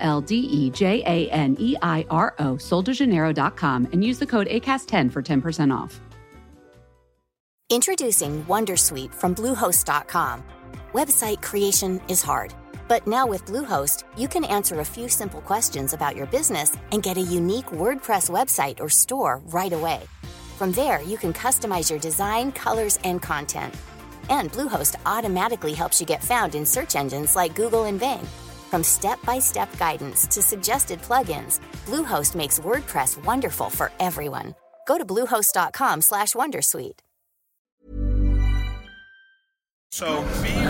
L D E J A N E I R O, soldejaneiro.com, and use the code ACAST10 for 10% off. Introducing Wondersuite from Bluehost.com. Website creation is hard, but now with Bluehost, you can answer a few simple questions about your business and get a unique WordPress website or store right away. From there, you can customize your design, colors, and content. And Bluehost automatically helps you get found in search engines like Google and Bing. From step-by-step guidance to suggested plugins, Bluehost makes WordPress wonderful for everyone. Go to bluehost.com/wondersuite. So,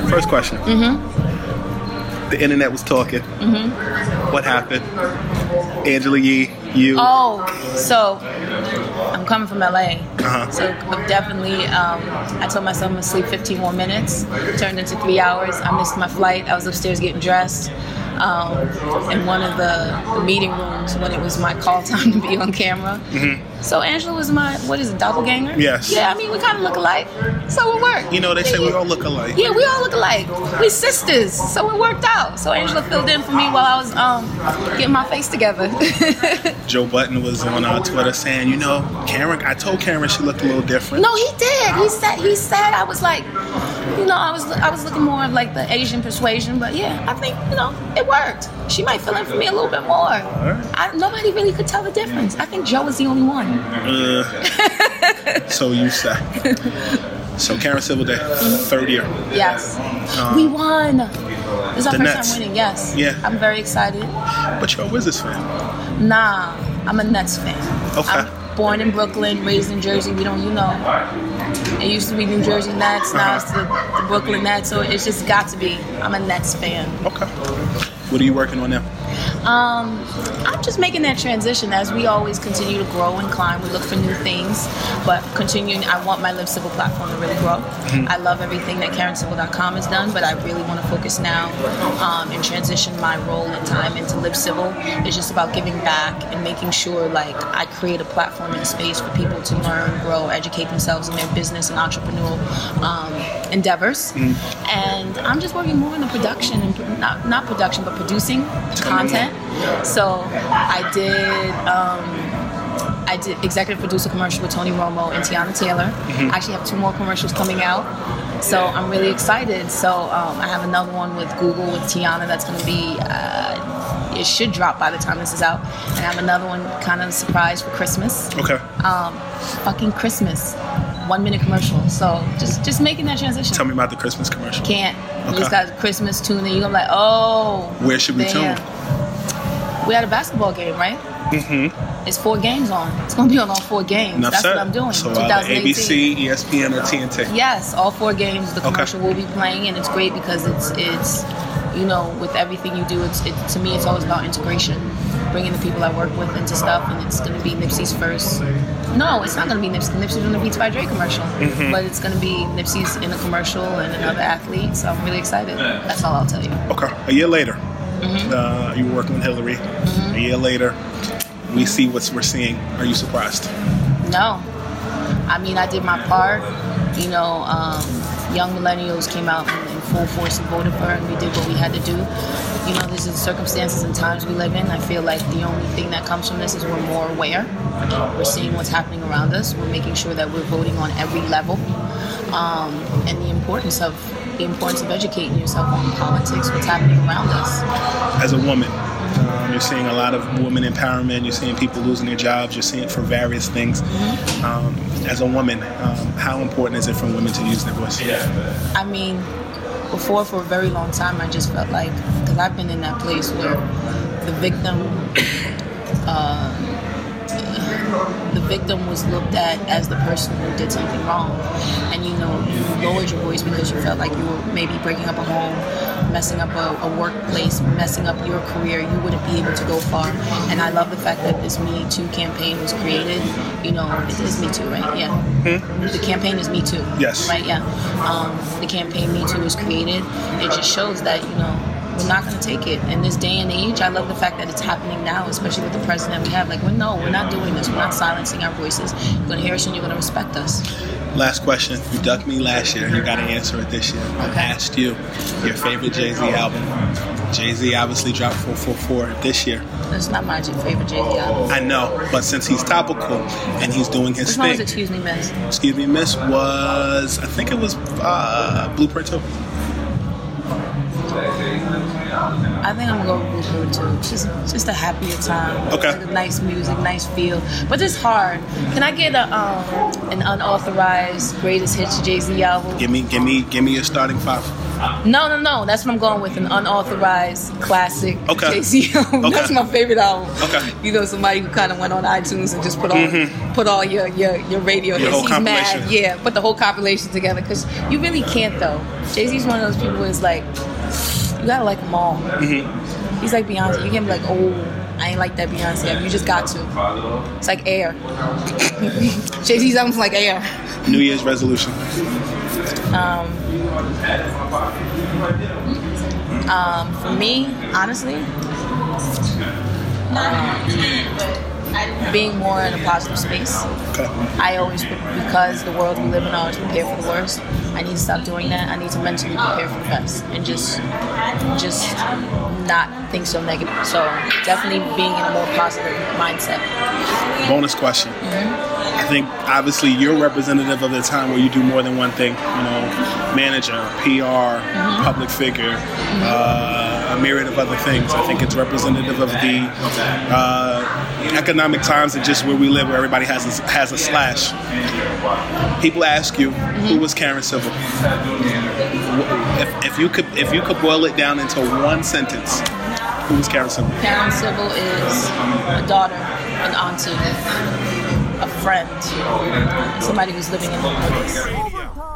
first question. Mm-hmm. The internet was talking. Mm-hmm. What happened? Angela Yee, you. Oh, so I'm coming from LA. Uh-huh. So definitely, um, I told myself I'm gonna sleep 15 more minutes. Turned into three hours. I missed my flight. I was upstairs getting dressed um, in one of the, the meeting rooms when it was my call time to be on camera. So Angela was my, what is it, doppelganger? Mm-hmm. Yes. Yeah, I mean, we kind of look alike. So it worked. You know, they say we all look alike. Yeah, we all look alike. We sisters, so it worked out. So Angela filled in for me while I was um, getting my face together. Joe Budden was on uh, Twitter saying, you know, Karen, I told Karen she looked a little different. no, he did. He said he said I was like, you know, I was I was looking more of like the Asian persuasion, but yeah, I think you know it worked. She might fill in for me a little bit more. I, nobody really could tell the difference. I think Joe was the only one. Uh, so you say. So Karen Civil Day, third year. Yes, we won. This is our first Nets. time winning. Yes. Yeah. I'm very excited. But you're a Wizards fan. Nah, I'm a Nets fan. Okay. I'm born in Brooklyn, raised in Jersey. We don't, you know, it used to be New Jersey Nets. Now uh-huh. it's the, the Brooklyn Nets. So it's just got to be. I'm a Nets fan. Okay. What are you working on now? Um, I'm just making that transition as we always continue to grow and climb. We look for new things, but continuing, I want my Live Civil platform to really grow. I love everything that KarenCivil.com has done, but I really want to focus now um, and transition my role and time into Live Civil. It's just about giving back and making sure, like, I create a platform and space for people to learn, grow, educate themselves in their business and entrepreneurial um, endeavors. And I'm just working more on the production and not not production, but producing content. So I did. Um, I did executive producer commercial with Tony Romo and Teyana Taylor. I actually have two more commercials coming out. So I'm really excited. So um, I have another one with Google with Teyana that's going to be. Uh, it should drop by the time this is out, and I have another one kind of surprise for Christmas. Okay. Um, fucking Christmas, one minute commercial. So just just making that transition. Tell me about the Christmas commercial. Can't. You Okay. just got Christmas tune, and you're gonna be like, oh. Where should we tune? We had a basketball game, right? Mm-hmm. It's four games on. It's gonna be on all four games. Enough That's what I'm doing. So uh, 2018. ABC, ESPN, or TNT. Yes, all four games. The Okay. commercial will be playing, and it's great because it's it's you know with everything you do, it's it, to me it's always about integration, bringing the people I work with into stuff, and it's going to be Nipsey's first. No, it's not going to be Nipsey. Nipsey's doing the Beats by Dre commercial, Mhm. but it's going to be Nipsey's in a commercial and another athlete. So I'm really excited. That's all I'll tell you. Okay. A year later, Mm-hmm. uh, you were working with Hillary. A year later, we see what we're seeing. Are you surprised? No. I mean, I did my part. You know, um, young millennials came out in, in full force and voted for her, and we did what we had to do. You know, this is the circumstances and times we live in. I feel like the only thing that comes from this is we're more aware. We're seeing what's happening around us. We're making sure that we're voting on every level, um, and the importance of the importance of educating yourself on politics, what's happening around us. As a woman, you're seeing a lot of women empowerment. You're seeing people losing their jobs. You're seeing it for various things. Um, as a woman, um, how important is it for women to use their voice? I mean, before for a very long time, I just felt like because I've been in that place where the victim, uh, the victim was looked at as the person who did something wrong, and you know you lowered your voice because you felt like you were maybe breaking up a home, messing up a, a workplace, messing up your career. You wouldn't be able to go far. And I love the fact that this Me Too campaign was created. You know, it is Me Too, right? Yeah. Hmm? The campaign is Me Too. Yes. Right. Yeah. Um, the campaign Me Too was created. It just shows that you know we're not going to take it in this day and age. I love the fact that it's happening now, especially with the president we have. Like, we're no, we're not doing this. We're not silencing our voices. You're going to hear us and you're going to respect us. Last question. You ducked me last year, and you got to answer it this year. I asked you your favorite Jay Z album. Jay Z obviously dropped 444 this year. That's not my favorite Jay Z album. I know, but since he's topical and he's doing his as thing, Excuse Me Miss. excuse me, Miss was I think it was uh, Blueprint Two. I think I'm going with Blueprint Two. Just, just a happier time. Okay. Like nice music, nice feel. But it's hard. Can I get a um, an unauthorized greatest hits Jay Z album? Give me, give me, give me your starting five. No, no, no. That's what I'm going with. An unauthorized classic Okay. Jay Z album. Okay. That's my favorite album. Okay. Mm-hmm. You know, somebody who kind of went on iTunes and just put all put all your your, your radio Your hits. whole He's mad. Yeah, put the whole compilation together because you really can't though. Jay Z's one of those people who's like, you gotta like them all. Mm-hmm. He's like Beyonce. You can't be like, oh, I ain't like that Beyonce. You just got to. It's like air. Jay Z's album's like air. New Year's resolution. Um, um, for me, honestly, um, being more in a positive space. Okay. I always, because the world we live in, I always prepare for the worst. I need to stop doing that. I need to mentally prepare for the best and just, just not think so negative. So definitely being in a more positive mindset. Bonus question. I think obviously you're representative of the time where you do more than one thing. You know, manager, PR, public figure, uh, a myriad of other things. I think it's representative of the uh, economic times and just where we live, where everybody has a, has a slash. People ask you, who mm-hmm. was Karen Civil? If, if you could, if you could boil it down into one sentence, who was Karen Civil? Karen Civil is a daughter, an auntie, a friend, somebody who's living in the.